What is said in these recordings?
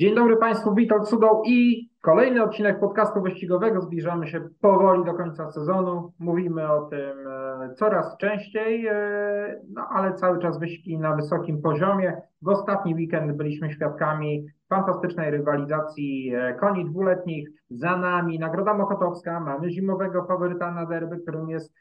Dzień dobry Państwu, Witold Sudoł i kolejny odcinek podcastu wyścigowego. Zbliżamy się powoli do końca sezonu. Mówimy o tym e, coraz częściej, e, no ale cały czas wyścigi na wysokim poziomie. W ostatni weekend byliśmy świadkami fantastycznej rywalizacji e, koni dwuletnich. Za nami Nagroda Mokotowska, mamy zimowego faworyta na derby, którym jest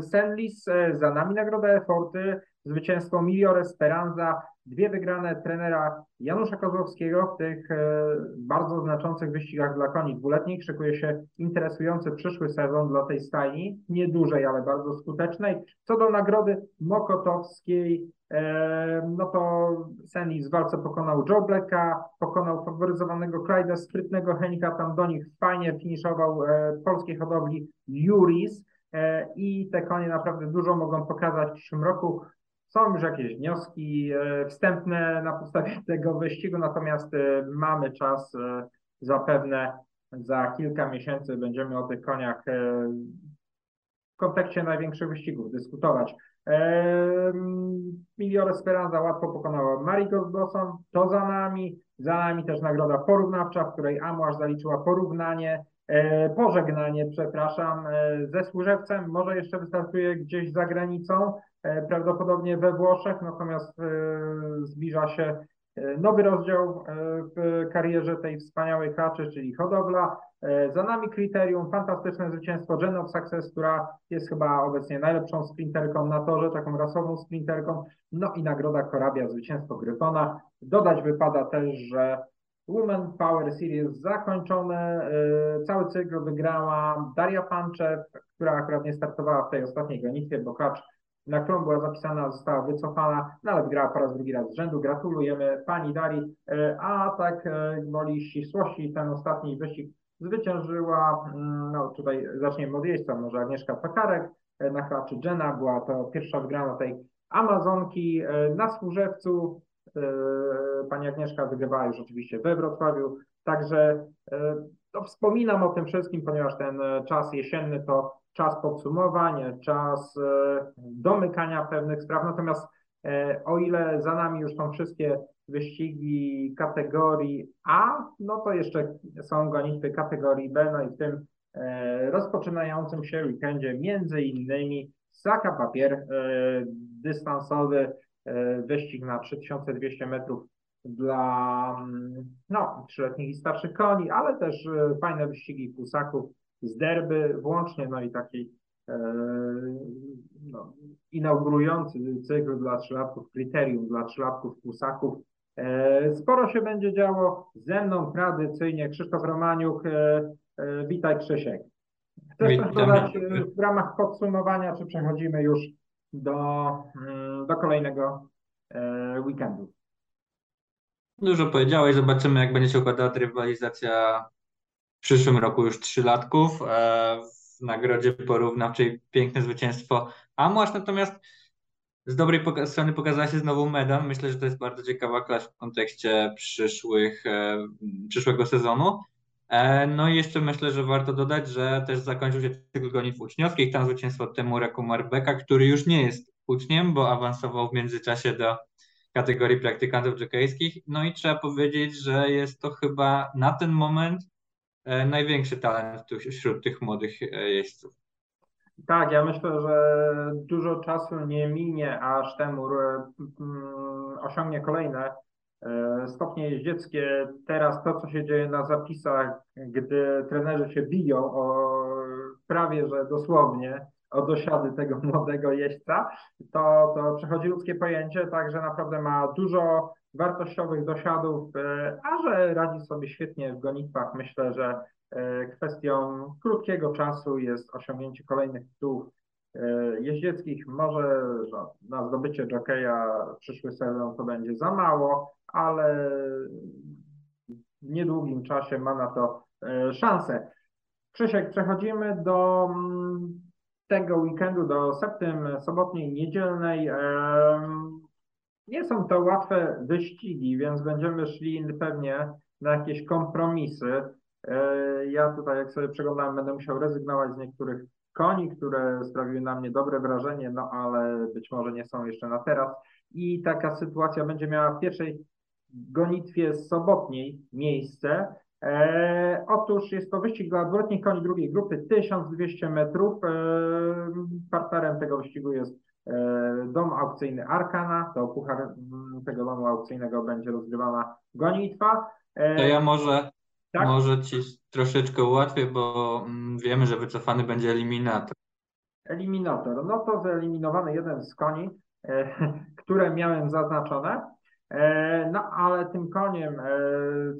Senlis. Za nami Nagroda Eforty, zwycięstwo Miliore Speranza, dwie wygrane trenera Janusza Kozłowskiego w tych e, bardzo znaczących wyścigach dla koni dwuletnich. Szykuje się interesujący przyszły sezon dla tej stajni, niedużej, ale bardzo skutecznej. Co do nagrody Mokotowskiej, e, no to Seni z walce pokonał Joe Blacka, pokonał faworyzowanego Clyde'a, sprytnego Henika, tam do nich fajnie finiszował e, polskiej hodowli Juris i te konie naprawdę dużo mogą pokazać w przyszłym roku. Są już jakieś wnioski e, wstępne na podstawie tego wyścigu, natomiast e, mamy czas e, zapewne za kilka miesięcy będziemy o tych koniach w kontekście największych wyścigów dyskutować. Milior Esperanza łatwo pokonała Marigold Blossom, to za nami, za nami też nagroda porównawcza, w której Amłasz zaliczyła porównanie, pożegnanie, przepraszam, ze Służewcem, może jeszcze wystartuje gdzieś za granicą, E, prawdopodobnie we Włoszech, natomiast e, zbliża się e, nowy rozdział w karierze tej wspaniałej kaczy, czyli hodowla. Za nami kryterium, fantastyczne zwycięstwo Gen of Success, która jest chyba obecnie najlepszą sprinterką na torze, taką rasową sprinterką. No i nagroda Korabia, zwycięstwo Gryfona. Dodać wypada też, że Women Power Series zakończone. Cały cykl wygrała Daria Panczew, która akurat nie startowała w tej ostatniej gonitwie, bo Kacz na którą była zapisana, została wycofana, no ale wygrała po raz drugi raz z rzędu. Gratulujemy pani Dari, e, a tak e, woli ścisłości ten ostatni wyścig zwyciężyła, mm, no tutaj zaczniemy od jeźdźca, może Agnieszka Pakarek e, na klaczy Jenna, była to pierwsza wygrana tej Amazonki na Służewcu. Pani Agnieszka wygrywała już oczywiście we Wrocławiu, także to wspominam o tym wszystkim, ponieważ ten czas jesienny to czas podsumowań, czas e, domykania pewnych spraw. Natomiast e, o ile za nami już są wszystkie wyścigi kategorii A, no to jeszcze są gonitwy kategorii B, no i w tym e, rozpoczynającym się weekendzie między innymi Saka Papier, dystansowy wyścig na 3200 metrów dla mm, no, trzyletnich i starszych koni, ale też fajne wyścigi kusaków z derby włącznie, no i taki e, no, inaugurujący cykl dla trzylatków, kryterium dla trzylatków, kusaków. E, sporo się będzie działo. Ze mną tradycyjnie Krzysztof Romaniuk. E, witaj Krzysiek. Chcesz coś dodać w ramach podsumowania, czy przechodzimy już do, mm, do kolejnego weekendu? Dużo powiedziałeś, zobaczymy jak będzie się układała rywalizacja w przyszłym roku już trzylatków. E, w nagrodzie porównawczej piękne zwycięstwo Amłasz, natomiast z dobrej strony pokazała się znowu Medan. Myślę, że to jest bardzo ciekawa klasa w kontekście przyszłych, e, przyszłego sezonu. E, no i jeszcze myślę, że warto dodać, że też zakończył się cykl gonitw uczniowskich. Tam zwycięstwo Temura Kumarbeka, który już nie jest uczniem, bo awansował w międzyczasie do kategorii praktykantów jokejskich. No i trzeba powiedzieć, że jest to chyba na ten moment E, największy talent wśród tych młodych e, jeźdźców. Tak, ja myślę, że dużo czasu nie minie, aż Temur osiągnie kolejne stopnie jeździeckie. Teraz to, co się dzieje na zapisach, gdy trenerzy się biją o prawie, że dosłownie o dosiady tego młodego jeźdźca, to, to przechodzi ludzkie pojęcie, także naprawdę ma dużo wartościowych dosiadów, e, a że radzi sobie świetnie w gonitwach, myślę, że e, kwestią krótkiego czasu jest osiągnięcie kolejnych tytułów e, jeździeckich. Może na zdobycie jockeya przyszły sezon to będzie za mało, ale w niedługim czasie ma na to szansę. Krzysiek, przechodzimy do mm, tego weekendu, do septym sobotniej, niedzielnej. Nie są to łatwe wyścigi, więc będziemy szli pewnie na jakieś kompromisy. E, ja tutaj, jak sobie przeglądałem, będę musiał rezygnować z niektórych koni, które sprawiły na mnie dobre wrażenie, no ale być może nie są jeszcze na teraz. I taka sytuacja będzie miała w pierwszej gonitwie sobotniej miejsce. E, otóż jest to wyścig dla odwrotnych koni drugiej grupy, 1200 metrów. E, partnerem tego wyścigu jest e, dom aukcyjny Arkana. To puchar tego domu aukcyjnego będzie rozgrywana gonitwa. E, To ja może, Tak? może ci troszeczkę ułatwię, bo mm, wiemy, że wycofany będzie eliminator. Eliminator. No to wyeliminowany jeden z koni, e, które miałem zaznaczone. E, no ale tym koniem, e,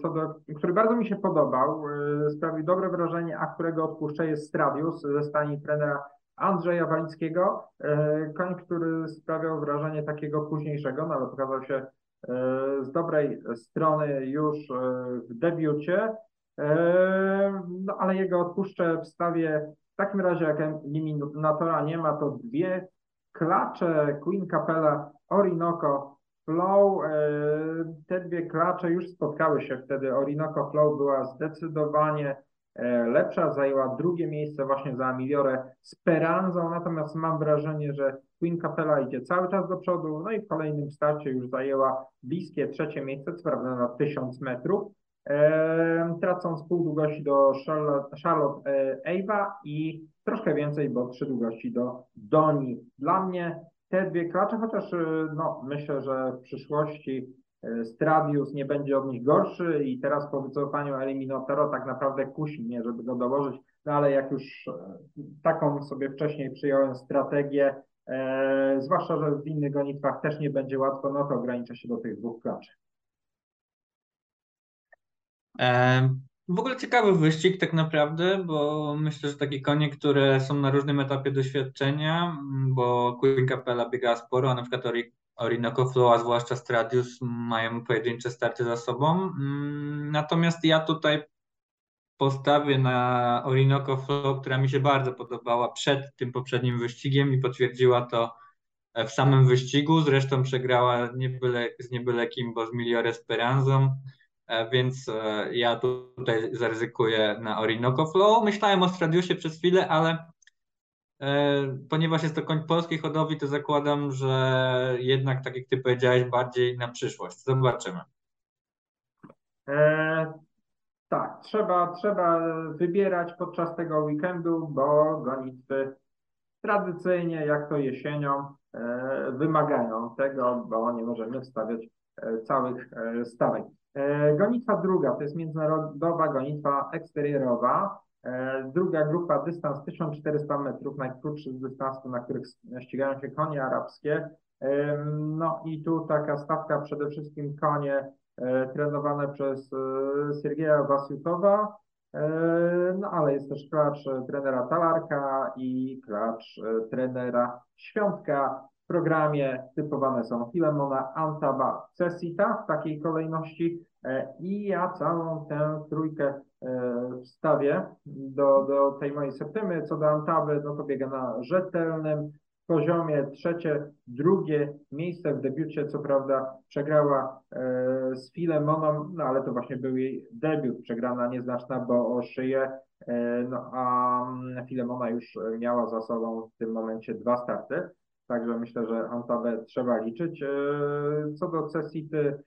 co do, który bardzo mi się podobał, e, sprawił dobre wrażenie, a którego odpuszczę jest Stradius ze stani trenera Andrzeja Walickiego. E, koń, który sprawiał wrażenie takiego późniejszego, no ale pokazał się z dobrej strony już e, w debiucie. E, No ale jego odpuszczę w stawie w takim razie, jak eliminatora nie ma, to dwie klacze Queen Capella Orinoco Flow. e, Te dwie klacze już spotkały się wtedy. Orinoco Flow była zdecydowanie e, lepsza, zajęła drugie miejsce właśnie za Miliore Speranzą, natomiast mam wrażenie, że Queen Capella idzie cały czas do przodu, no i w kolejnym starcie już zajęła bliskie trzecie miejsce, co prawda na 1000 metrów. E, tracąc pół długości do Charlotte, Charlotte e, i troszkę więcej, bo trzy długości do Doni. Dla mnie te dwie klacze, chociaż e, no, myślę, że w przyszłości e, Stradius nie będzie od nich gorszy i teraz po wycofaniu Eliminatora tak naprawdę kusi mnie, żeby go dołożyć, no ale jak już e, taką sobie wcześniej przyjąłem strategię, e, zwłaszcza, że w innych gonitwach też nie będzie łatwo, no to ograniczę się do tych dwóch klaczy. W ogóle ciekawy wyścig tak naprawdę, bo myślę, że takie konie, które są na różnym etapie doświadczenia, m, bo Queen Capella biega sporo, a na przykład Orinoco Flow, a zwłaszcza Stradius mają pojedyncze starty za sobą. Mm, Natomiast ja tutaj postawię na Orinoco Flow, która mi się bardzo podobała przed tym poprzednim wyścigiem i potwierdziła to e, w samym wyścigu. Zresztą przegrała z niebyle kim, bo z Miliore Speranzą. E, Więc e, ja tutaj zaryzykuję na Orinoco Flow. Myślałem o Stradiusie przez chwilę, ale ponieważ jest to koń polskiej hodowli, to zakładam, że jednak, tak jak ty powiedziałeś, bardziej na przyszłość. Zobaczymy. E, tak, trzeba, trzeba wybierać podczas tego weekendu, bo gonitwy tradycyjnie, jak to jesienią, e, wymagają tego, bo nie możemy wstawiać e, całych e, stawek. E, Gonitwa druga to jest międzynarodowa gonitwa eksteriorowa. E, Druga grupa dystans 1400 metrów, najkrótszy z dystansu, na których ścigają się konie arabskie. No i tu taka stawka przede wszystkim konie e, trenowane przez e, Siergieja Wasiutowa, no ale jest też klacz trenera Talarka i klacz trenera Świątka. W programie typowane są Filemona, Antaba, Cesita w takiej kolejności i ja całą tę trójkę wstawię do, do tej mojej septymy. Co do Antaby, no to biega na rzetelnym poziomie trzecie, drugie miejsce w debiucie, co prawda przegrała e, z Filemoną, no ale to właśnie był jej debiut, przegrana nieznaczna, bo o szyję, e, no a mm, Filemona już miała za sobą w tym momencie dwa starty, także myślę, że Antabę trzeba liczyć. E, co do Cesity, e,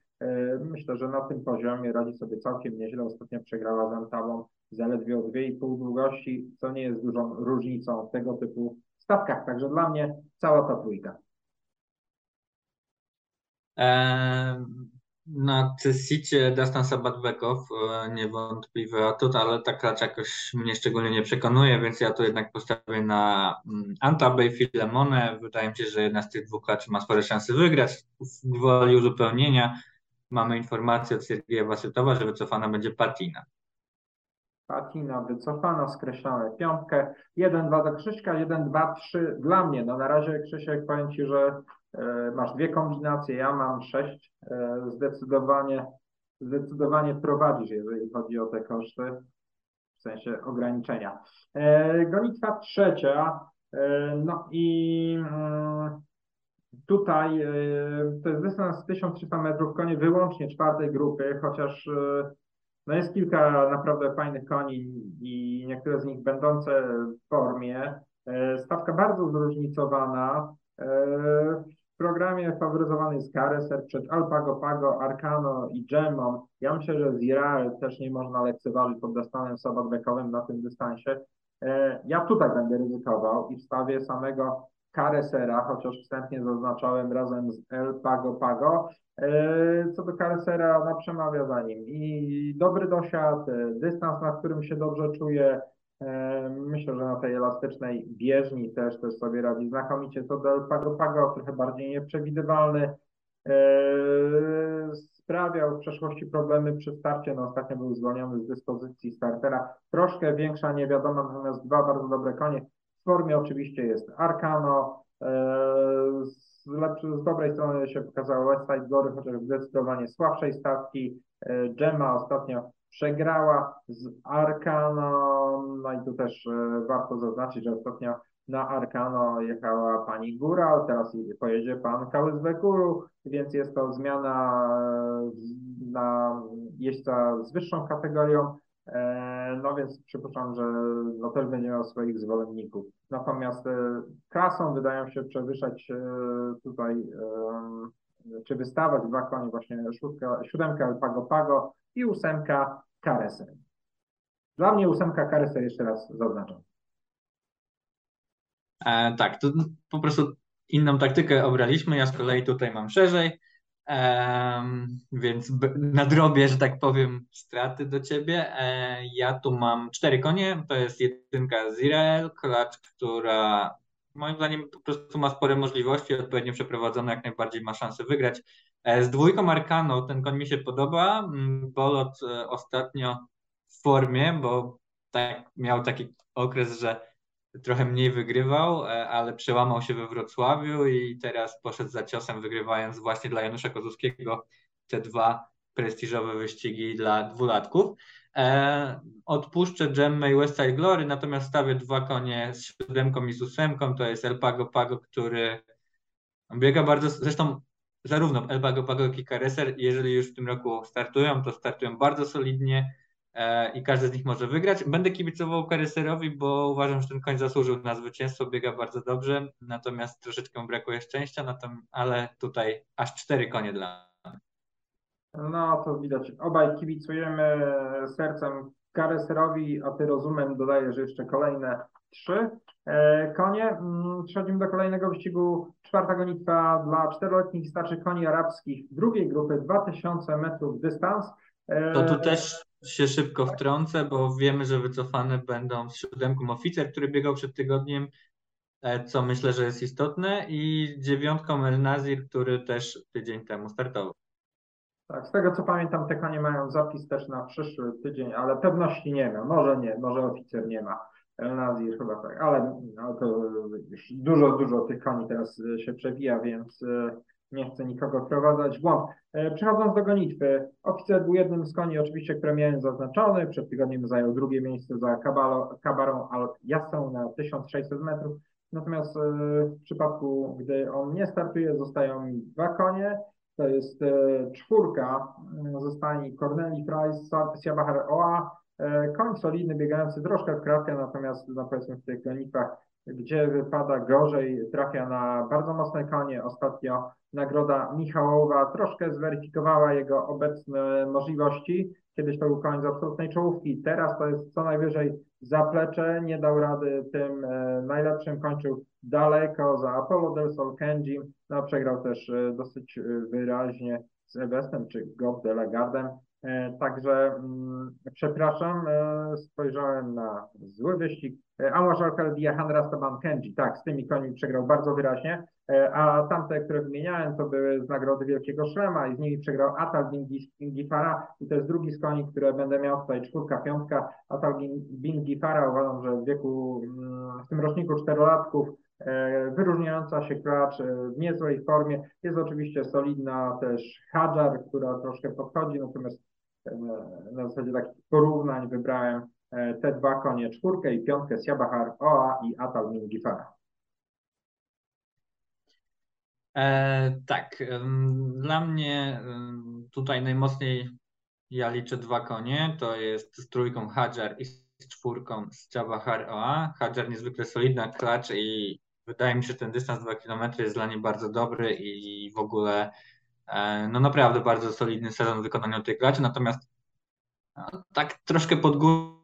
myślę, że na tym poziomie radzi sobie całkiem nieźle, ostatnio przegrała z Antabą zaledwie o 2,5 długości, co nie jest dużą różnicą w tego typu stawkach. Także dla mnie cała ta trójka. E, Na Cesicie Dastan Sabatbekow, e, niewątpliwy atut, ale ta klacz jakoś mnie szczególnie nie przekonuje, więc ja tu jednak postawię na mm, Antabę i Filemonę. Wydaje mi się, że jedna z tych dwóch klaczy ma spore szanse wygrać. W gwoli uzupełnienia mamy informację od Siergieja Wasytowa, że wycofana będzie Patina. Patina wycofana, skreślamy piątkę. 1-2 do Krzyśka, 1-2-3 dla mnie. No na razie Krzysiek, powiem Ci, że e, masz dwie kombinacje, ja mam sześć. E, zdecydowanie, zdecydowanie prowadzisz, jeżeli chodzi o te koszty, w sensie ograniczenia. E, gonitwa trzecia, no i mm, tutaj e, to jest dystans 1300 metrów, konie wyłącznie czwartej grupy, chociaż e, no jest kilka naprawdę fajnych koni i niektóre z nich będące w formie. E, Stawka bardzo zróżnicowana. W programie faworyzowany jest Careser przed Alpago Pago, Arcano i Gemon. Ja myślę, że Zirael też nie można lekceważyć pod dostanem sabatbekowym na tym dystansie. Ja tutaj będę ryzykował i wstawię samego Caresera, chociaż wstępnie zaznaczałem razem z El Pago Pago. E, co do Caresera, no przemawia za nim i dobry dosiad, e, dystans, na którym się dobrze czuje, Myślę, że na tej elastycznej bieżni też, też sobie radzi znakomicie. Co do Pago Pago, trochę bardziej nieprzewidywalny. Sprawiał w przeszłości problemy przy starcie, no ostatnio był zwolniony z dyspozycji startera. Troszkę większa niewiadoma, natomiast dwa bardzo dobre konie. W formie oczywiście jest Arcano, z, lepszy, z dobrej strony się pokazało Westside Gory, chociaż zdecydowanie słabszej stawki. Gemma ostatnio przegrała z Arkano, no i tu też e, warto zaznaczyć, że ostatnio na Arkano jechała pani Góral, teraz pojedzie pan Kałysbekuru, więc jest to zmiana e, na jeźdźca z wyższą kategorią, e, no więc przypuszczam, że no też będzie miał swoich zwolenników. Natomiast klasą wydają się przewyższać tutaj, czy wystawać dwa konie, właśnie szóstka, siódemka Pago Pago i ósemka Kareser. Dla mnie ósemka Kareser jeszcze raz zaznaczam. E, tak, to po prostu inną taktykę obraliśmy. Ja z kolei tutaj mam szerzej, e, więc nadrobię, że tak powiem, straty do ciebie. E, ja tu mam cztery konie. To jest jedynka Zirael, klacz, która moim zdaniem po prostu ma spore możliwości, odpowiednio przeprowadzona, jak najbardziej ma szansę wygrać. E, z dwójką Arkaną ten koń mi się podoba. Mm, Bolot e, ostatnio w formie, bo tak, miał taki okres, że trochę mniej wygrywał, e, ale przełamał się we Wrocławiu i teraz poszedł za ciosem, wygrywając właśnie dla Janusza Kozłowskiego te dwa prestiżowe wyścigi dla dwulatków. E, odpuszczę Gemmę i Westside Glory, natomiast stawię dwa konie z siódemką i z ósemką, to jest El Pago Pago, który biega bardzo, zresztą zarówno El Pago Pago, jak i Careser, jeżeli już w tym roku startują, to startują bardzo solidnie i każdy z nich może wygrać. Będę kibicował Careserowi, bo uważam, że ten koń zasłużył na zwycięstwo, biega bardzo dobrze, natomiast troszeczkę brakuje szczęścia, ale tutaj aż cztery konie dla no to widać, obaj kibicujemy sercem Kareserowi, a ty rozumem dodajesz jeszcze kolejne trzy e, konie. Mm, przechodzimy do kolejnego wyścigu. Czwarta gonitwa dla czteroletnich starszych koni arabskich drugiej grupy 2000 metrów dystans. E, to tu też się szybko wtrącę, bo wiemy, że wycofane będą z siódemką oficer, który biegał przed tygodniem, e, co myślę, że jest istotne, i dziewiątką El Nazir, który też tydzień temu startował. Tak, z tego co pamiętam, te konie mają zapis też na przyszły tydzień, ale pewności nie ma. Może nie, może oficer nie ma. Nazir chyba tak, ale no, to już dużo, dużo tych koni teraz się przewija, więc e, nie chcę nikogo wprowadzać w błąd. E, przechodząc do gonitwy, oficer był jednym z koni oczywiście, które miałem zaznaczony. Przed tygodniem zajął drugie miejsce za Kabalo, Kabarą Jasą na 1600 metrów. Natomiast w przypadku, gdy on nie startuje, zostają mi dwa konie. To jest e, czwórka, mm, zostanie Corneli Price, Siabahar Oa, e, koń solidny, biegający troszkę w kratkę, natomiast no powiedzmy w tych gonitwach, gdzie wypada gorzej, trafia na bardzo mocne konie. Ostatnio nagroda Michałowa troszkę zweryfikowała jego obecne możliwości. Kiedyś to był koń z absolutnej czołówki, teraz to jest co najwyżej zaplecze, nie dał rady tym e, najlepszym, kończył daleko za Apollo del Sol Kenji, no przegrał też e, dosyć e, wyraźnie z Evestem czy Gob de Lagardem, Także mm, przepraszam, spojrzałem na zły wyścig. Amos Alcaldia, Hanra Staban Kenji, tak, z tymi koniami przegrał bardzo wyraźnie. E, a tamte, które wymieniałem, to były z nagrody Wielkiego Szlema i z nimi przegrał Atal Bingifara i to jest drugi z koni, które będę miał tutaj, czwórka, piątka. Atal Bingifara uważam, że w wieku, mm, w tym roczniku czterolatków e, wyróżniająca się klacz e, w niezłej formie. Jest oczywiście solidna też Hadżar, która troszkę podchodzi, natomiast na zasadzie takich porównań wybrałem te dwa konie, czwórkę i piątkę Siabahar Oa i Atal Bingifara. E, tak, dla mnie tutaj najmocniej ja liczę dwa konie, to jest z trójką Hadjar i z czwórką z Jabahar Oa. Hadjar niezwykle solidna klacz i wydaje mi się, że ten dystans 2 km jest dla niej bardzo dobry i w ogóle e, no naprawdę bardzo solidny sezon w wykonaniu tej klaczy, natomiast no, tak troszkę pod górę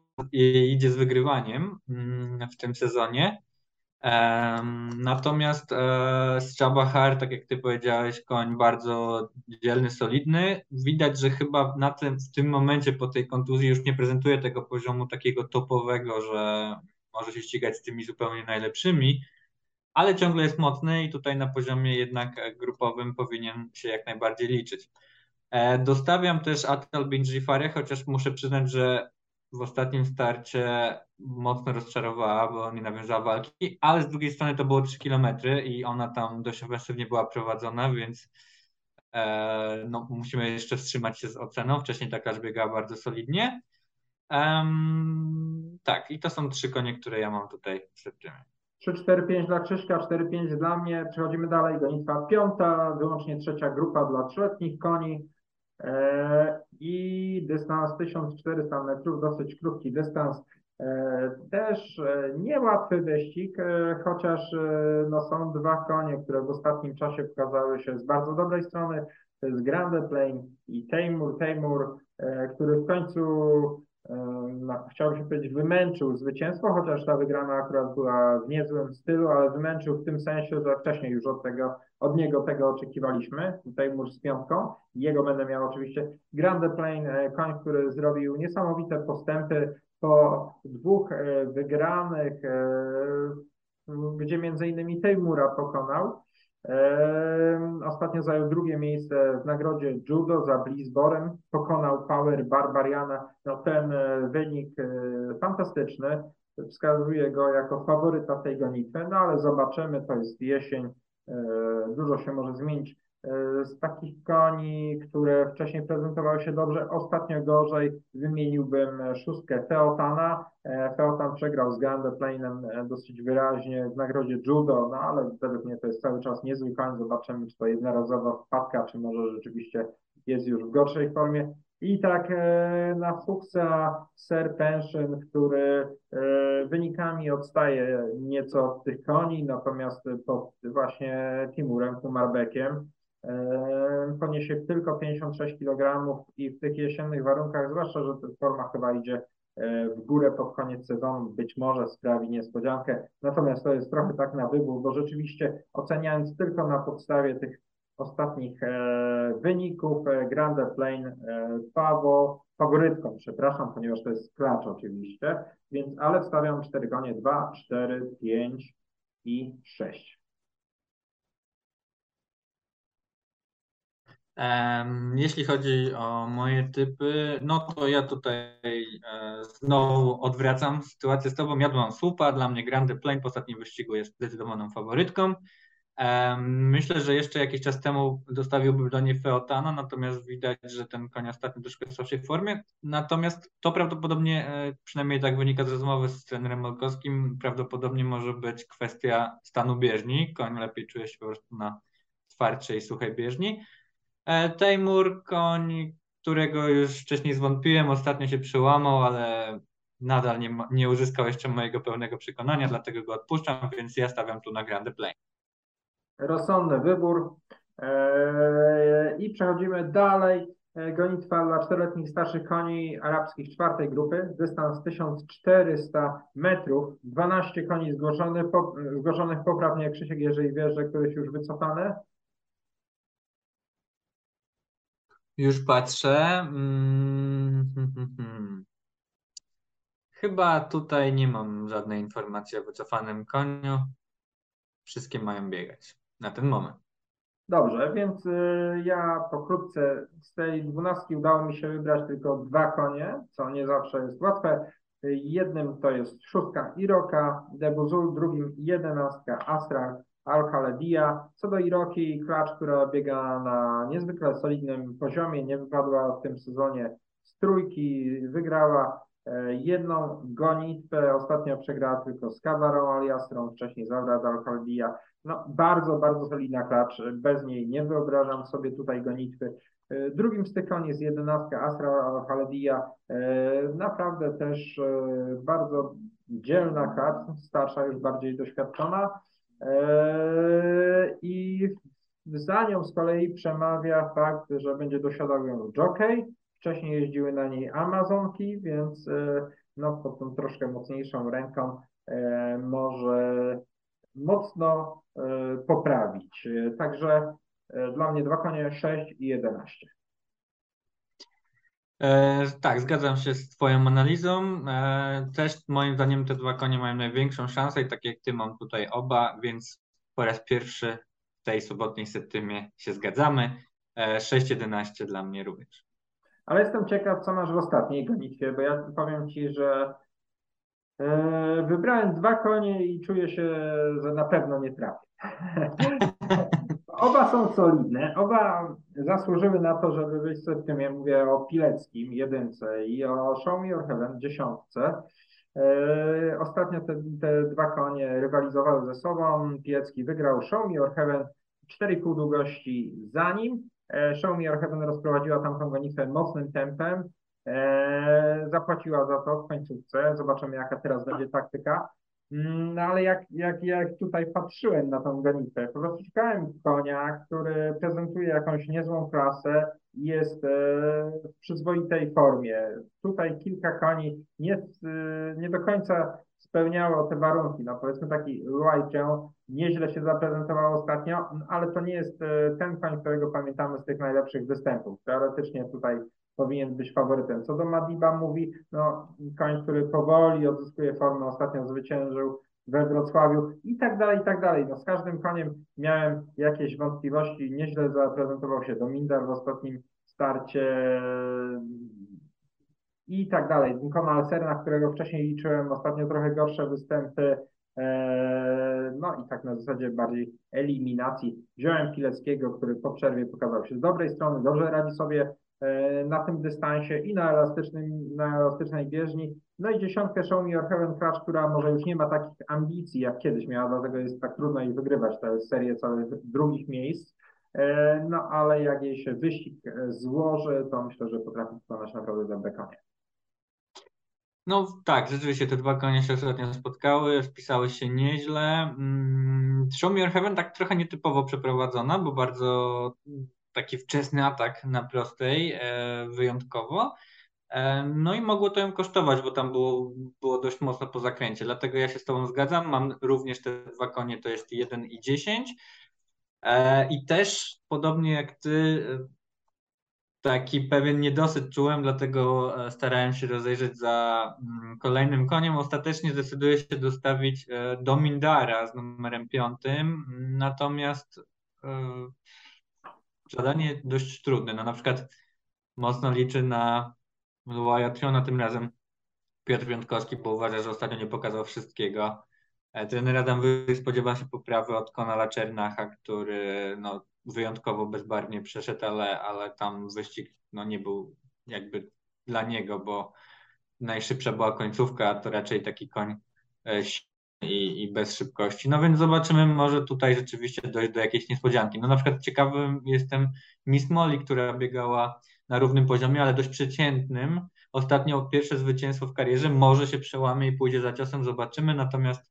idzie z wygrywaniem mm, w tym sezonie. Natomiast e, z Chabahar, tak jak ty powiedziałeś, koń bardzo dzielny, solidny. Widać, że chyba na tym, w tym momencie po tej kontuzji już nie prezentuje tego poziomu takiego topowego, że może się ścigać z tymi zupełnie najlepszymi, ale ciągle jest mocny i tutaj na poziomie jednak grupowym powinien się jak najbardziej liczyć. E, dostawiam też Atal Binjifarię, chociaż muszę przyznać, że w ostatnim starcie mocno rozczarowała, bo nie nawiązała walki, ale z drugiej strony to było 3 km i ona tam dość ofensywnie była prowadzona, więc e, no, musimy jeszcze wstrzymać się z oceną. Wcześniej taka biegała bardzo solidnie. Um, tak, i to są trzy konie, które ja mam tutaj przed tym. 3, 4, 5 dla Krzyśka, 4, 5 dla mnie. Przechodzimy dalej. Gonitwa piąta, wyłącznie trzecia grupa dla trzyletnich koni. E, I dystans 1400 metrów, dosyć krótki dystans. E, też e, niełatwy wyścig, chociaż no, są dwa konie, które w ostatnim czasie pokazały się z bardzo dobrej strony. To jest Grande Plain i Teimur. Teimur, który w końcu no, chciałbym się powiedzieć, wymęczył zwycięstwo, chociaż ta wygrana akurat była w niezłym stylu, ale wymęczył w tym sensie, że wcześniej już od tego, od niego tego oczekiwaliśmy. Tutaj mur z piątką. Jego będę miał oczywiście Grande Plain, e, koń, który zrobił niesamowite postępy po dwóch e, wygranych, e, gdzie między innymi Tejmura pokonał. Ostatnio zajął drugie miejsce w nagrodzie judo za Blisborem. Pokonał Power Barbariana. No, ten e, wynik e, fantastyczny. Wskazuje go jako faworyta tej gonitwy, no ale zobaczymy, to jest jesień. E, dużo się może zmienić. E, z takich koni, które wcześniej prezentowały się dobrze, ostatnio gorzej, wymieniłbym szóstkę Feotana. E, Feotan przegrał z Plainem e, dosyć wyraźnie w nagrodzie judo, no ale według mnie to jest cały czas niezły koń. Zobaczymy, czy to jednorazowa wpadka, czy może rzeczywiście jest już w gorszej formie. I tak na Fuchsa Sir Pension, który wynikami odstaje nieco od tych koni, natomiast pod właśnie Timurem Kumarbekiem poniesie tylko 56 kg i w tych jesiennych warunkach, zwłaszcza, że forma chyba idzie e, w górę pod koniec sezonu, być może sprawi niespodziankę. Natomiast to jest trochę tak na wybór, bo rzeczywiście oceniając tylko na podstawie tych ostatnich e, wyników, Grande Plain Pawo, faworytką, przepraszam, ponieważ to jest klacz oczywiście, więc ale wstawiam 4 konie, 2, 4, 5 i 6. Jeśli chodzi o moje typy, no to ja tutaj e, znowu odwracam sytuację z tobą. Ja mam słupa, dla mnie Grande Plain po ostatnim wyścigu jest zdecydowaną faworytką. Myślę, że jeszcze jakiś czas temu dostawiłbym do niej Feotana, natomiast widać, że ten koń ostatnio troszkę w słabszej formie. Natomiast to prawdopodobnie, e, przynajmniej tak wynika z rozmowy z trenerem Molkowskim, prawdopodobnie może być kwestia stanu bieżni. Koń lepiej czuje się po prostu na twardszej, suchej bieżni. E, Tejmur, koń, którego już wcześniej zwątpiłem, ostatnio się przełamał, ale nadal nie, nie uzyskał jeszcze mojego pełnego przekonania, dlatego go odpuszczam, więc ja stawiam tu na Grande Play. Rozsądny wybór. Eee, I przechodzimy dalej. E, gonitwa dla czteroletnich starszych koni arabskich czwartej grupy. Dystans 1400 metrów. 12 koni zgłoszonych, po, zgłoszonych poprawnie Krzysiek, jeżeli wiesz, że któryś już wycofane. Już patrzę. Chyba tutaj nie mam żadnej informacji o wycofanym koniu. Wszystkie mają biegać na ten moment. Dobrze, więc y, ja pokrótce z tej dwunastki udało mi się wybrać tylko dwa konie, co nie zawsze jest łatwe. Jednym to jest szóstka Iroka, Debuzul, drugim jedenastka Astra Al-Khaledia. Co do Iroki, klacz, która biega na niezwykle solidnym poziomie, nie wypadła w tym sezonie z trójki, wygrała e, jedną gonitwę, ostatnio przegrała tylko z Kawarą Aliastrą, wcześniej z Al-Khaledia. No, bardzo, bardzo solidna klacz, bez niej nie wyobrażam sobie tutaj gonitwy. E, drugim z tych jest jedenastka Astra Al-Khaledia, e, naprawdę też bardzo dzielna klacz, starsza, już bardziej doświadczona. I za nią z kolei przemawia fakt, że będzie dosiadał ją jockey. Wcześniej jeździły na niej Amazonki, więc no, pod tą troszkę mocniejszą ręką może mocno poprawić. Także dla mnie dwa konie 6 i 11. E, tak, zgadzam się z Twoją analizą. E, też moim zdaniem te dwa konie mają największą szansę i tak jak Ty mam tutaj oba, więc po raz pierwszy w tej sobotniej septymie się zgadzamy. E, 6-11 dla mnie również. Ale jestem ciekaw, co masz w ostatniej gonitwie, bo ja powiem Ci, że e, wybrałem dwa konie i czuję się, że na pewno nie trafię. Oba są solidne, oba zasłużyły na to, żeby być w tym, ja mówię o Pileckim, jedynce i o Show Me Your Heaven, dziesiątce. E, ostatnio te, te dwa konie rywalizowały ze sobą. Pilecki wygrał Show Me Your Heaven 4,5 długości za nim. E, Show Me Your Heaven rozprowadziła tamtą gonitwę mocnym tempem. E, zapłaciła za to w końcówce. Zobaczymy, jaka teraz będzie taktyka. Mm, no ale jak, jak, jak tutaj patrzyłem na tą gonitwę, po prostu szukałem konia, który prezentuje jakąś niezłą klasę i jest e, w przyzwoitej formie. Tutaj kilka koni nie, e, nie do końca spełniało te warunki. No powiedzmy taki White nieźle się zaprezentował ostatnio, ale to nie jest e, ten koń, którego pamiętamy z tych najlepszych występów. Teoretycznie tutaj powinien być faworytem. Co do Madiba mówi, no koń, który powoli odzyskuje formę, ostatnio zwyciężył we Wrocławiu i tak dalej, i tak dalej. No z każdym koniem miałem jakieś wątpliwości, nieźle zaprezentował się Domindar w ostatnim starcie i tak dalej. Konal Serna, którego wcześniej liczyłem, ostatnio trochę gorsze występy, no i tak na zasadzie bardziej eliminacji. Wziąłem Pileckiego, który po przerwie pokazał się z dobrej strony, dobrze radzi sobie E, na tym dystansie i na, elastycznym, na elastycznej bieżni. No i dziesiątkę Show Me Your Heaven Crash, która może już nie ma takich ambicji jak kiedyś miała, dlatego jest tak trudno jej wygrywać tę serię całych drugich miejsc. E, no ale jak jej się wyścig e, złoży, to myślę, że potrafi wykonać naprawdę dobre konie. No tak, rzeczywiście te dwa konie się ostatnio spotkały, wpisały się nieźle. Mm, Show Me Your Heaven tak trochę nietypowo przeprowadzona, bo bardzo taki wczesny atak na prostej e, wyjątkowo. E, no i mogło to ją kosztować, bo tam było, było dość mocno po zakręcie. Dlatego ja się z Tobą zgadzam. Mam również te dwa konie, to jest 1 i 10. E, I też podobnie jak Ty, taki pewien niedosyt czułem, dlatego starałem się rozejrzeć za mm, kolejnym koniem. Ostatecznie zdecyduję się dostawić Domindara z numerem piątym, natomiast zadanie dość trudne. No na przykład mocno liczy na Wyattona tym razem Piotr Piątkowski, bo uważa, że ostatnio nie pokazał wszystkiego. E, trener Adam Wy spodziewa się poprawy od Konala Czernacha, który no, wyjątkowo bezbarnie przeszedł, ale, ale tam wyścig no, nie był jakby dla niego, bo najszybsza była końcówka, a to raczej taki koń e, i, i bez szybkości. No więc zobaczymy, może tutaj rzeczywiście dojść do jakiejś niespodzianki. No na przykład ciekawym jestem Miss Molly, która biegała na równym poziomie, ale dość przeciętnym. Ostatnio pierwsze zwycięstwo w karierze, może się przełamie i pójdzie za ciosem, zobaczymy, natomiast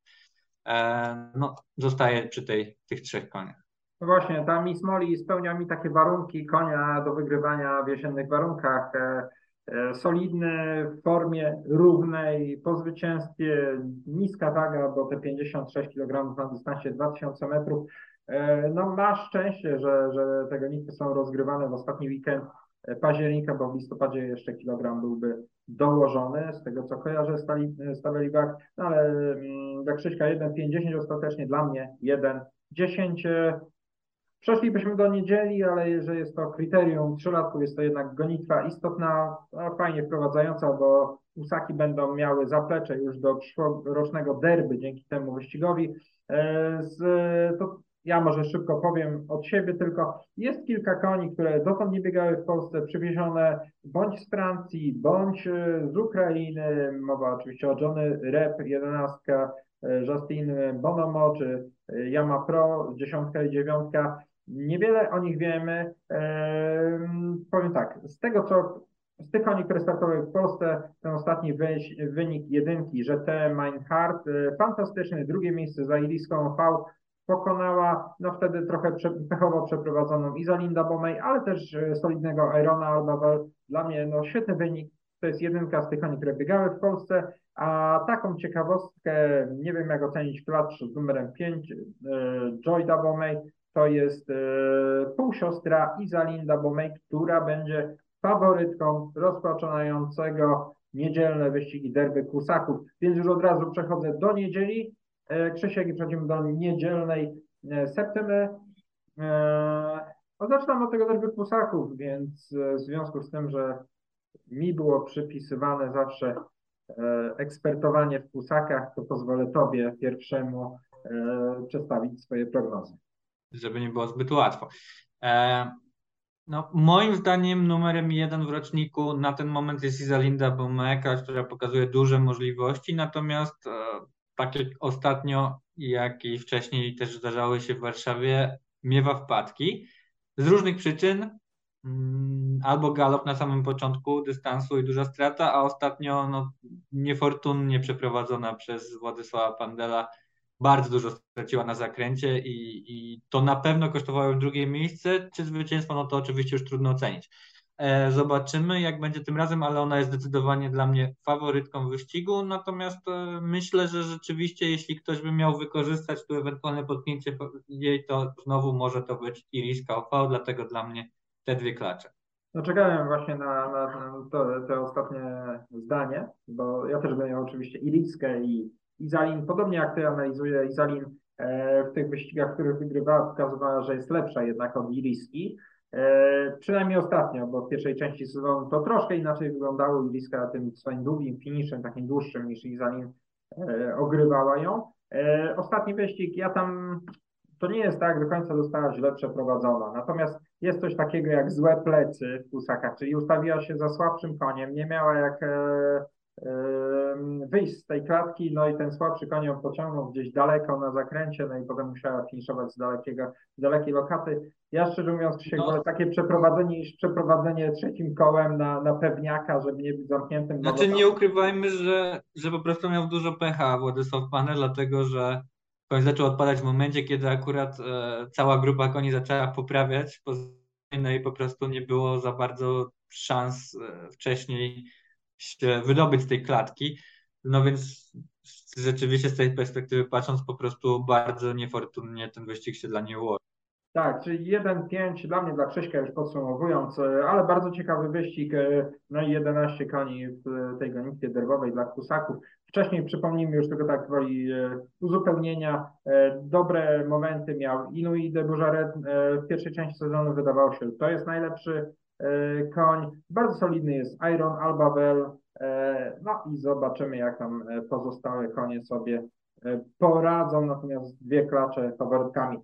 no, zostaje przy tej, tych trzech koniach. No właśnie, ta Miss Molly spełnia mi takie warunki konia do wygrywania w jesiennych warunkach. E, E, solidny, w formie równej, po zwycięstwie, niska waga, bo te 56 kg na dystansie 2000 metrów. E, no ma szczęście, że, że te gonitwy są rozgrywane w ostatni weekend e, października, bo w listopadzie jeszcze kilogram byłby dołożony, z tego co kojarzę stali, staweli wag, no ale mm, dla Krzyśka 1,50 ostatecznie, dla mnie 1,10 Przeszlibyśmy do niedzieli, ale że jest to kryterium trzylatków, jest to jednak gonitwa istotna, no, fajnie wprowadzająca, bo Usaki będą miały zaplecze już do przyszłorocznego derby dzięki temu wyścigowi. E, z, to ja może szybko powiem od siebie tylko. Jest kilka koni, które dotąd nie biegały w Polsce, przywiezione bądź z Francji, bądź e, z Ukrainy. Mowa oczywiście o Johnny Rep, jedenastka, e, Justin Bonomo czy Yama Pro, dziesiątka i dziewiątka. Niewiele o nich wiemy. Powiem tak, z tego co z tych koni, które startowały w Polsce, ten ostatni wynik jedynki, że te Meinhardt, e, fantastyczny, drugie miejsce za Iriską V, pokonała no wtedy trochę prze, pechowo przeprowadzoną Izalinda Bomej, ale też e, solidnego Irona Albawel. Dla mnie no świetny wynik. To jest jedynka z tych koni, które biegały w Polsce, a taką ciekawostkę, nie wiem jak ocenić klacz z numerem 5, Joyda Bomej, to jest półsiostra Izalinda Bomej, która będzie faworytką rozpoczynającego niedzielne wyścigi derby Kusaków. Więc już od razu przechodzę do niedzieli. E, Krzysiek i przechodzimy do niedzielnej e, septymy. No, zaczynam od tego derby Kusaków, więc w związku z tym, że mi było przypisywane zawsze ekspertowanie w Kusakach, to pozwolę Tobie pierwszemu przedstawić swoje prognozy. Żeby nie było zbyt łatwo. No, moim zdaniem numerem jeden w roczniku na ten moment jest Izalinda Bomeka, która pokazuje duże możliwości, natomiast e, tak jak ostatnio, jak i wcześniej też zdarzały się w Warszawie, miewa wpadki z różnych przyczyn. Mm, albo galop na samym początku dystansu i duża strata, a ostatnio no, niefortunnie przeprowadzona przez Władysława Pandela bardzo dużo straciła na zakręcie i, i to na pewno kosztowało drugie miejsce. Czy zwycięstwo, no to oczywiście już trudno ocenić. E, zobaczymy, jak będzie tym razem, ale ona jest zdecydowanie dla mnie faworytką wyścigu. Natomiast e, myślę, że rzeczywiście, jeśli ktoś by miał wykorzystać tu ewentualne potknięcie jej, to znowu może to być Iriska OV, dlatego dla mnie te dwie klacze. No czekałem właśnie na, na to, te ostatnie zdanie, bo ja też będę miał oczywiście Iriskę i Izalin, podobnie jak ty analizuje Izalin e, w tych wyścigach, w których wygrywała, pokazywała, że jest lepsza jednak od Iriski. E, przynajmniej ostatnio, bo w pierwszej części sezonu to troszkę inaczej wyglądało. Iriska tym swoim długim finiszem, takim dłuższym niż Izalin, e, ogrywała ją. Ostatni wyścig, ja tam to nie jest tak, do końca została źle przeprowadzona. Natomiast jest coś takiego jak złe plecy w Kusakach, czyli ustawiła się za słabszym koniem, nie miała jak wyjść z tej klatki, no i ten słabszy koń ją pociągnął gdzieś daleko na zakręcie, no i potem musiała finiszować z dalekiego, z dalekiej lokaty. Ja szczerze mówiąc, Krzysiek, no. takie przeprowadzenie niż przeprowadzenie trzecim kołem na, na pewniaka, żeby nie być zamkniętym. Znaczy nie ukrywajmy, że, że po prostu miał dużo pecha Władysław Panel, dlatego że koń zaczął odpadać w momencie, kiedy akurat e, cała grupa koni zaczęła poprawiać, no i po prostu nie było za bardzo szans e, wcześniej się wydobyć z tej klatki. No więc rzeczywiście z tej perspektywy patrząc, po prostu bardzo niefortunnie ten wyścig się dla niej ułożył. Tak, czyli 1-5 dla mnie, dla Krzyśka już podsumowując, ale bardzo ciekawy wyścig, no i 11 koni w tej gonitwie derbowej dla Kusaków. Wcześniej przypomnijmy już tylko tak woli e, uzupełnienia, e, dobre momenty miał Inuit de Bujaret e, w pierwszej części sezonu wydawało się, to jest najlepszy E, koń. Bardzo solidny jest Iron Albabel. E, no i zobaczymy, jak tam e, pozostałe konie sobie poradzą. Natomiast dwie klacze faworytkami.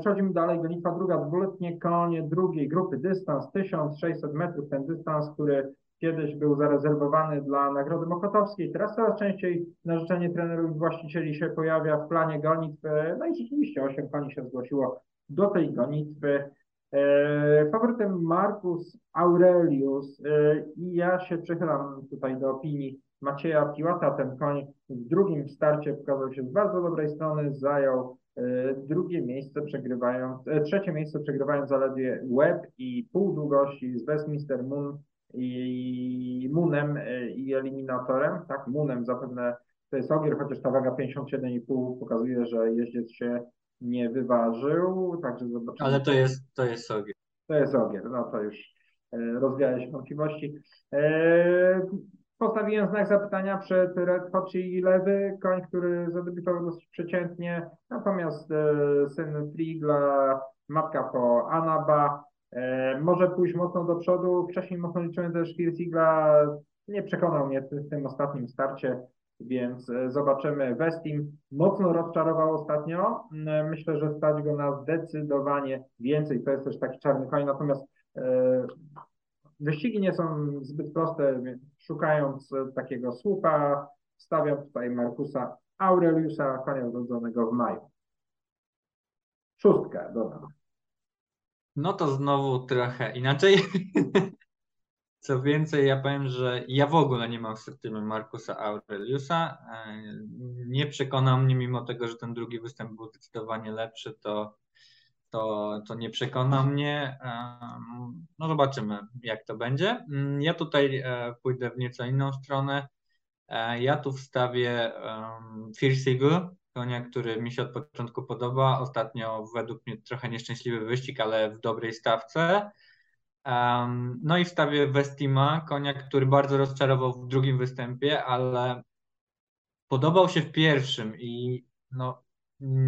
Przechodzimy dalej. Gonitwa druga, dwuletnie konie drugiej grupy. Dystans 1600 metrów. Ten dystans, który kiedyś był zarezerwowany dla Nagrody Mokotowskiej. Teraz coraz częściej na życzenie trenerów i właścicieli się pojawia w planie gonitwy. No i rzeczywiście 8 koni się zgłosiło do tej gonitwy. E, faworytem Marcus Aurelius e, i ja się przychylam tutaj do opinii Macieja Piłata. Ten koń w drugim starcie pokazał się z bardzo dobrej strony, zajął e, drugie miejsce przegrywając, trzecie miejsce przegrywając zaledwie łeb i pół długości z Westminster Moon i Moonem i eliminatorem. Tak, Moonem zapewne to jest ogier, chociaż ta waga 57,5 pokazuje, że jeździec się nie wyważył, także zobaczymy. Ale to jest, to jest ogier. To jest ogier, no to już e, rozwijają się wątpliwości. E, postawiłem znak zapytania przed Red Hot i Lewy, koń, który zadebiutował dosyć przeciętnie, natomiast e, syn Frigla, matka po Anaba, może pójść mocno do przodu. Wcześniej mocno liczyłem też Kirsigla, nie przekonał mnie w tym ostatnim starcie więc e, zobaczymy. Westim mocno rozczarował ostatnio. Mm, myślę, że stać go na zdecydowanie więcej. To jest też taki czarny koń, natomiast e, wyścigi nie są zbyt proste, więc szukając takiego słupa, stawiam tutaj Markusa Aureliusa, konia urodzonego w maju. Szóstkę, dobra. No to znowu trochę inaczej. Co więcej, ja powiem, że ja w ogóle nie mam systemie Markusa Aureliusa. E, nie przekonał mnie, mimo tego, że ten drugi występ był zdecydowanie lepszy, to, to, to nie przekona mnie. No zobaczymy, jak to będzie. Mm, ja tutaj e, pójdę w nieco inną stronę. E, ja tu wstawię Eagle, konia, który mi się od początku podoba. Ostatnio według mnie trochę nieszczęśliwy wyścig, ale w dobrej stawce. Um, no i wstawię Westima, konia, który bardzo rozczarował w drugim występie, ale podobał się w pierwszym i no,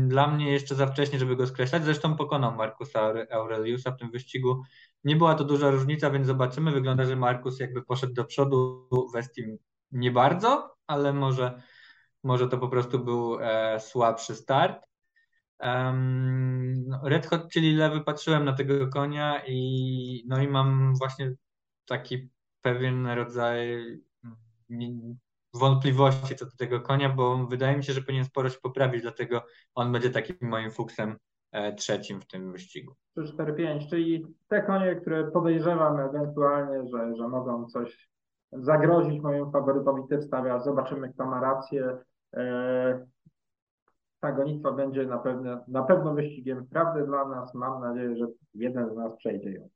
dla mnie jeszcze za wcześnie, żeby go skreślać. Zresztą pokonał Markusa Aureliusa w tym wyścigu. Nie była to duża różnica, więc zobaczymy. Wygląda, że Markus jakby poszedł do przodu, Westim nie bardzo, ale może, może to po prostu był e, słabszy start. Um, Red Hot, czyli lewy, patrzyłem na tego konia i no i mam właśnie taki pewien rodzaj mm, wątpliwości co do tego konia, bo wydaje mi się, że powinien sporo się poprawić, dlatego on będzie takim moim fuksem e, trzecim w tym wyścigu. 3, 4, 5, czyli te konie, które podejrzewam ewentualnie, że, że mogą coś zagrozić mojemu faworytowi, ty wstawia, zobaczymy kto ma rację. E, ta gonitwa będzie na pewno, na pewno wyścigiem prawdy dla nas. Mam nadzieję, że jeden z nas przejdzie ją.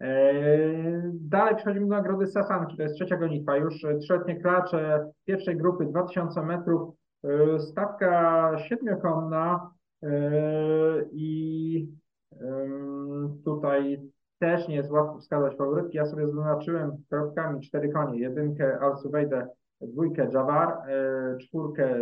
E, dalej przechodzimy do nagrody Sasanki. To jest trzecia gonitwa. Już trzyletnie klacze pierwszej grupy 2000 metrów. E, stawka siedmiokonna e, i tutaj też nie jest łatwo wskazać faworytki. Ja sobie zaznaczyłem kropkami cztery konie. Jedynkę Alsuvejdę dwójkę Javar, e, czwórkę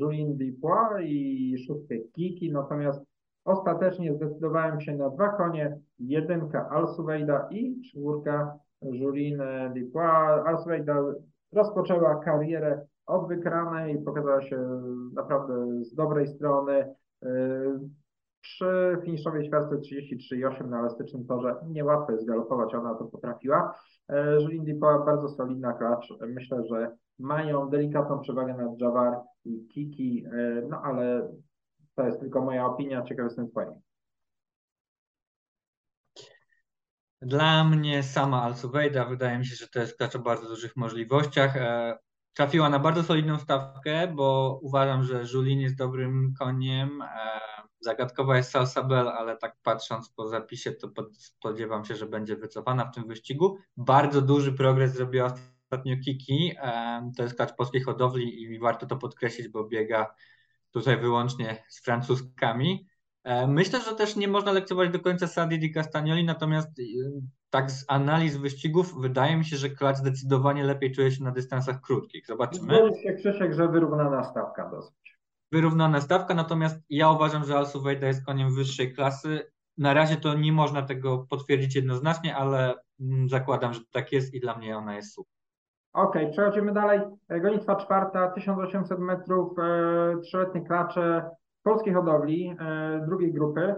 Julien Dupois i szóstkę Kiki, natomiast ostatecznie zdecydowałem się na dwa konie, jedynka Alsuveida i czwórka Julien Dupois. Alsuveida rozpoczęła karierę od wygranej, pokazała się naprawdę z dobrej strony. Przy finiszowej ćwiartce 33,8 na elastycznym torze niełatwo jest galopować, ona to potrafiła. E, Julien Dupois bardzo solidna klacz. Myślę, że mają delikatną przewagę nad Javar i Kiki, e, no ale to jest tylko moja opinia, ciekaw jestem twojej. Dla mnie sama Alsuvejda wydaje mi się, że to jest klacz o bardzo dużych możliwościach. E, trafiła na bardzo solidną stawkę, bo uważam, że Julien jest dobrym koniem. Zagadkowa jest Salsabel, ale tak patrząc po zapisie, to spodziewam się, że będzie wycofana w tym wyścigu. Bardzo duży progres zrobiła ostatnio Kiki. To jest klacz polskiej hodowli i warto to podkreślić, bo biega tutaj wyłącznie z francuskami. Myślę, że też nie można lekceważyć do końca Sadi di Castagnoli, natomiast y, tak z analiz wyścigów wydaje mi się, że klacz zdecydowanie lepiej czuje się na dystansach krótkich. Zobaczymy. Zgodzi się Krzysiek, że wyrównana stawka dosyć. Wyrównana stawka, natomiast ja uważam, że Alsuvejda jest koniem wyższej klasy. Na razie to nie można tego potwierdzić jednoznacznie, ale mm, zakładam, że tak jest i dla mnie ona jest super. Ok, przechodzimy dalej. E, gonitwa czwarta, 1800 metrów, e, trzyletnie klacze polskiej hodowli, e, drugiej grupy.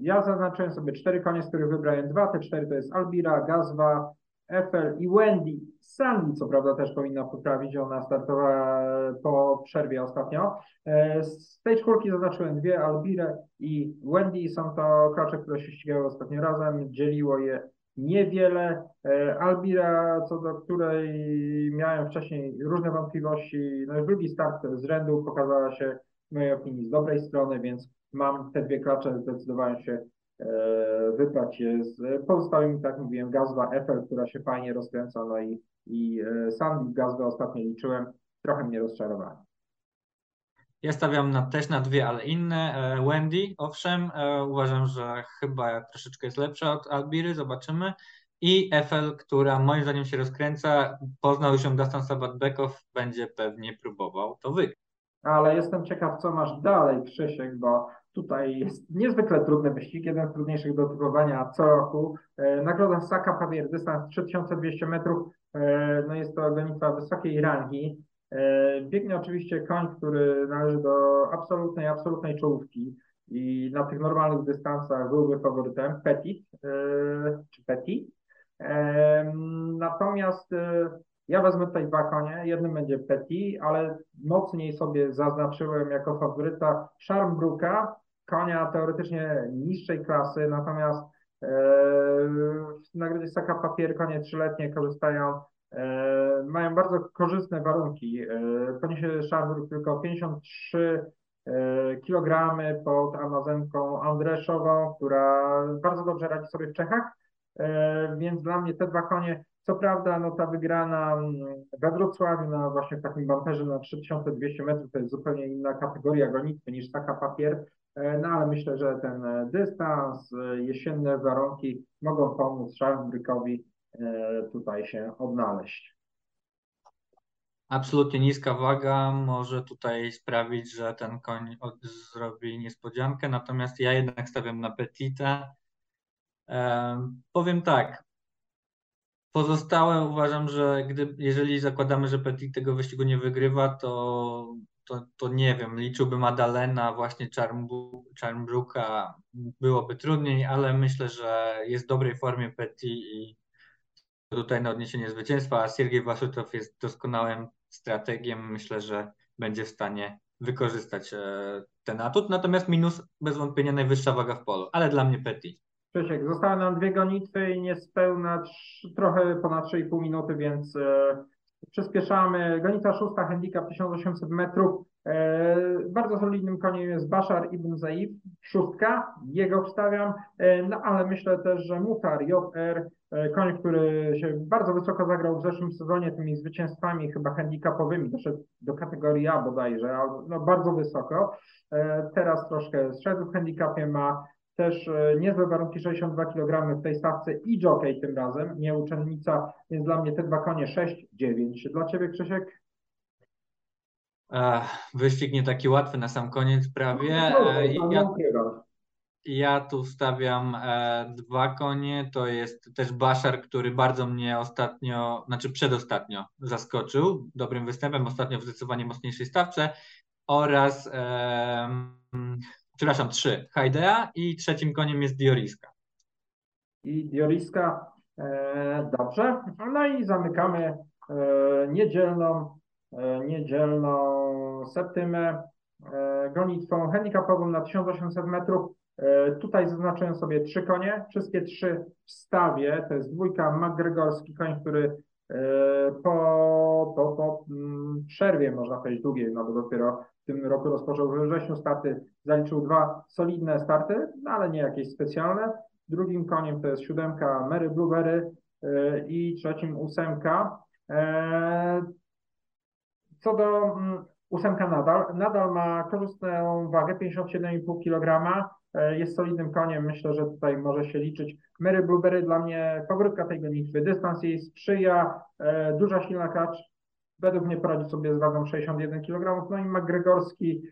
Ja zaznaczyłem sobie cztery konie, z których wybrałem dwa. Te cztery to jest Albira, Gazwa, Eiffel i Wendy. Sandy, co prawda, też powinna poprawić. Ona startowała po przerwie ostatnio. E, z tej czwórki zaznaczyłem dwie, Albirę i Wendy. Są to klacze, które się ścigały ostatnio razem. Dzieliło je niewiele. E, Albira, co do której miałem wcześniej różne wątpliwości, no drugi start z rzędu pokazała się w mojej opinii z dobrej strony, więc mam te dwie klacze, zdecydowałem się e, wybrać je z pozostałymi, tak mówiłem, Gazwa, Eiffel, która się fajnie rozkręca, no i, i e, Sandy Gazwę ostatnio liczyłem, trochę mnie rozczarowała. Ja stawiam na, też na dwie, ale inne. E, Wendy, owszem, e, uważam, że chyba troszeczkę jest lepsza od Albiry, zobaczymy. I Eiffel, która moim zdaniem się rozkręca, poznał już ją Dustin Sabat-Bekow, będzie pewnie próbował to wygrać. Ale jestem ciekaw, co masz dalej, Krzysiek, bo tutaj jest niezwykle trudny wyścig, jeden z trudniejszych do typowania co roku. E, nagroda Saka Pawier, dystans 3200 metrów, no jest to gonitwa wysokiej rangi. E, biegnie oczywiście koń, który należy do absolutnej, absolutnej czołówki i na tych normalnych dystansach byłby faworytem Petit, e, czy Petit. E, natomiast ja wezmę tutaj dwa konie, jednym będzie Petit, ale mocniej sobie zaznaczyłem jako faworyta Charmbruka, konia teoretycznie niższej klasy, natomiast W nagrodzie Saka Papier konie trzyletnie korzystają, mają bardzo korzystne warunki. Konie się Szarburg tylko 53 kilogramy pod Amazonką Andreszową, która bardzo dobrze radzi sobie w Czechach, więc dla mnie te dwa konie co prawda, no ta wygrana mm, we Wrocławiu na właśnie takim bamperze na 3200 metrów to jest zupełnie inna kategoria gonitwy niż taka papier, e, no ale myślę, że ten e, dystans, e, jesienne warunki mogą pomóc Szarlbrykowi tutaj się odnaleźć. Absolutnie niska waga może tutaj sprawić, że ten koń zrobi niespodziankę, natomiast ja jednak stawiam na Petita. powiem tak, Pozostałe uważam, że gdy, jeżeli zakładamy, że Petit tego wyścigu nie wygrywa, to, to, to nie wiem, liczyłbym Madalena, właśnie Charmbruka, byłoby trudniej, ale myślę, że jest w dobrej formie Petit i tutaj na odniesienie zwycięstwa, a Siergiej Waszutow jest doskonałym strategiem, myślę, że będzie w stanie wykorzystać e, ten atut, natomiast minus bez wątpienia najwyższa waga w polu, ale dla mnie Petit. Krzysiek, zostały nam dwie gonitwy i niespełna trochę ponad 3,5 minuty, więc e, przyspieszamy. Gonitwa szósta, handicap 1800 metrów. E, bardzo solidnym koniem jest Bashar Ibn Zaif, szóstka, jego wstawiam, e, no ale myślę też, że Mutar JR, e, koń, który się bardzo wysoko zagrał w zeszłym sezonie tymi zwycięstwami chyba handicapowymi, doszedł do kategorii A bodajże, no bardzo wysoko. Teraz troszkę zszedł w handicapie, ma też e, niezłe warunki 62 kg w tej stawce i jockey tym razem, nie uczennica, więc dla mnie te dwa konie 6-9. Dla Ciebie Krzysiek? Wyścig nie taki łatwy na sam koniec prawie. No, e, ja, ja tu stawiam e, dwa konie. To jest też Baszar, który bardzo mnie ostatnio, znaczy przedostatnio zaskoczył dobrym występem, ostatnio w zdecydowanie mocniejszej stawce oraz przepraszam, trzy. Haidea i trzecim koniem jest Dioriska. I Dioriska, e, dobrze. No i zamykamy e, niedzielną, e, niedzielną septymę e, gonitwą handicapową na 1800 metrów. E, tutaj zaznaczyłem sobie trzy konie, wszystkie trzy w stawie. To jest dwójka McGregorski, koń, który po, po, po przerwie, można powiedzieć, długiej, no bo dopiero w tym roku rozpoczął we wrześniu starty, zaliczył dwa solidne starty, no ale nie jakieś specjalne. Drugim koniem to jest siódemka Mary Blueberry e, i trzecim ósemka. E, co do mm, ósemka nadal, nadal ma korzystną wagę 57,5 kg, jest solidnym koniem, myślę, że tutaj może się liczyć. Mary Blueberry dla mnie powrótka tej gonitwy, dystans jej sprzyja, duża silna kacz, według mnie poradzi sobie z wagą 61 kg. No i McGregorski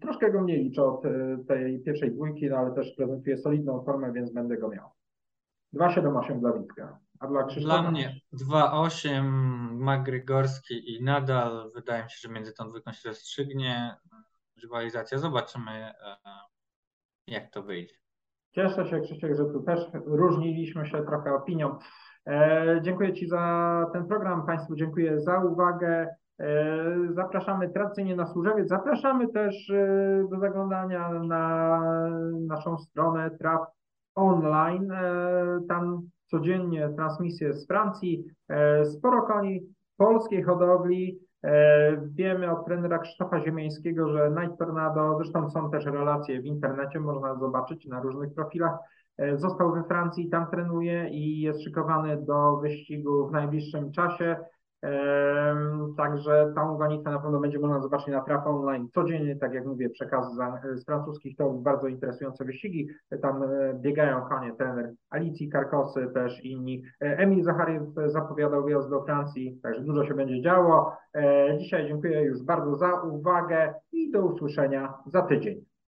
troszkę go mniej liczę od e, tej pierwszej dwójki, no ale też prezentuje solidną formę, więc będę go miał. 2,78 dla Witka. A dla Krzysztofa? Dla mnie 2,8 McGregorski i nadal wydaje mi się, że między tą dwójką się rozstrzygnie rywalizacja. Zobaczymy, e, jak to wyjdzie. Cieszę się, Krzysiek, że tu też różniliśmy się trochę opinią. E, dziękuję Ci za ten program. Państwu dziękuję za uwagę. E, zapraszamy tradycyjnie na Służewiec. Zapraszamy też e, do zaglądania na naszą stronę Traf Online. Tam codziennie transmisje z Francji. Sporo koni polskiej hodowli. Wiemy od trenera Krzysztofa Ziemiańskiego, że Night Tornado, zresztą są też relacje w internecie, można zobaczyć na różnych profilach E, został we Francji, tam trenuje i jest szykowany do wyścigu w najbliższym czasie. Także tą gonitwę na pewno będzie można zobaczyć na traf online codziennie, tak jak mówię, przekazy z francuskich to bardzo interesujące wyścigi. Tam e, biegają konie trener Alicji Karkosy, też inni. E, Emil Zachariew zapowiadał wyjazd do Francji, także dużo się będzie działo. Dzisiaj dziękuję już bardzo za uwagę i do usłyszenia za tydzień.